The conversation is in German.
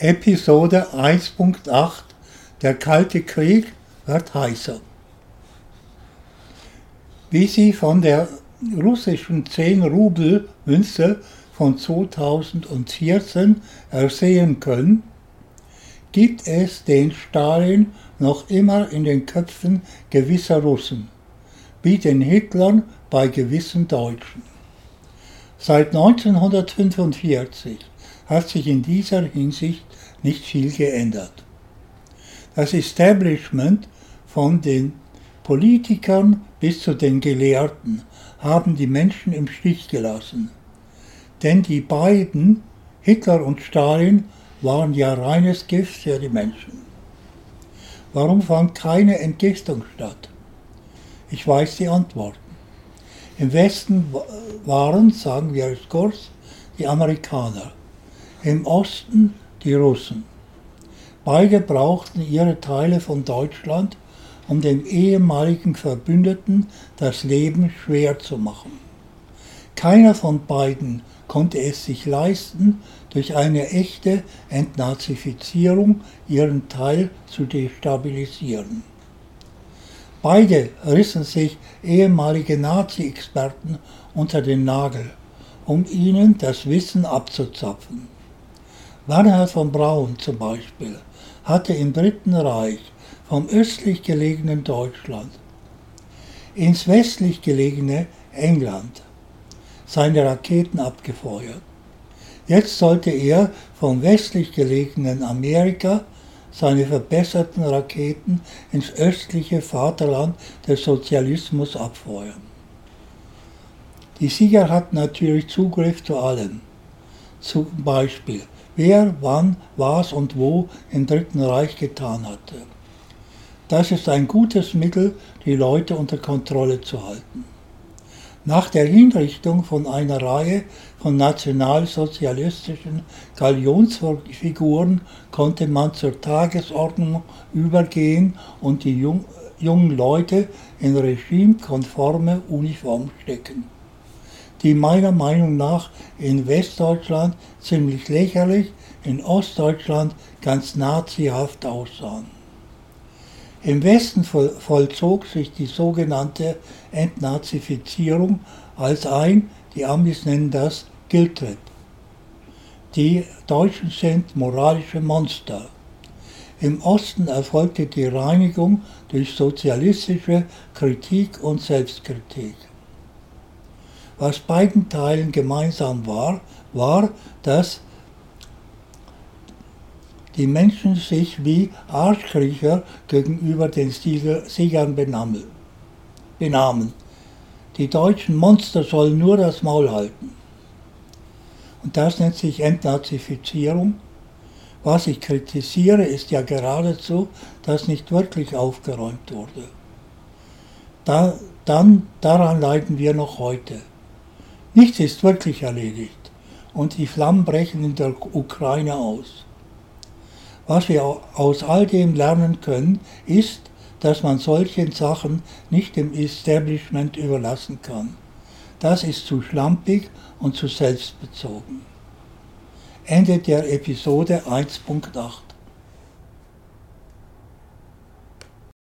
Episode 1.8 Der Kalte Krieg wird heißer. Wie Sie von der russischen 10-Rubel-Münze von 2014 ersehen können, gibt es den Stalin noch immer in den Köpfen gewisser Russen, wie den Hitlern bei gewissen Deutschen. Seit 1945 hat sich in dieser Hinsicht nicht viel geändert. Das Establishment von den Politikern bis zu den Gelehrten haben die Menschen im Stich gelassen. Denn die beiden, Hitler und Stalin, waren ja reines Gift für die Menschen. Warum fand keine Entgiftung statt? Ich weiß die Antworten. Im Westen waren, sagen wir es kurz, die Amerikaner im Osten die Russen. Beide brauchten ihre Teile von Deutschland, um den ehemaligen Verbündeten das Leben schwer zu machen. Keiner von beiden konnte es sich leisten, durch eine echte Entnazifizierung ihren Teil zu destabilisieren. Beide rissen sich ehemalige Nazi-Experten unter den Nagel, um ihnen das Wissen abzuzapfen. Bernhard von Braun zum Beispiel hatte im Dritten Reich vom östlich gelegenen Deutschland ins westlich gelegene England seine Raketen abgefeuert. Jetzt sollte er vom westlich gelegenen Amerika seine verbesserten Raketen ins östliche Vaterland des Sozialismus abfeuern. Die Sieger hatten natürlich Zugriff zu allem. Zum Beispiel wer, wann, was und wo im Dritten Reich getan hatte. Das ist ein gutes Mittel, die Leute unter Kontrolle zu halten. Nach der Hinrichtung von einer Reihe von nationalsozialistischen Galionsfiguren konnte man zur Tagesordnung übergehen und die jungen Leute in regimekonforme Uniform stecken die meiner Meinung nach in Westdeutschland ziemlich lächerlich, in Ostdeutschland ganz nazihaft aussahen. Im Westen vollzog sich die sogenannte Entnazifizierung als ein, die Amis nennen das Guilt-Trip. Die Deutschen sind moralische Monster. Im Osten erfolgte die Reinigung durch sozialistische Kritik und Selbstkritik. Was beiden Teilen gemeinsam war, war, dass die Menschen sich wie Arschkriecher gegenüber den Siegern benahmen. Die deutschen Monster sollen nur das Maul halten. Und das nennt sich Entnazifizierung. Was ich kritisiere, ist ja geradezu, dass nicht wirklich aufgeräumt wurde. Da, dann, daran leiden wir noch heute. Nichts ist wirklich erledigt und die Flammen brechen in der Ukraine aus. Was wir aus all dem lernen können, ist, dass man solchen Sachen nicht dem Establishment überlassen kann. Das ist zu schlampig und zu selbstbezogen. Ende der Episode 1.8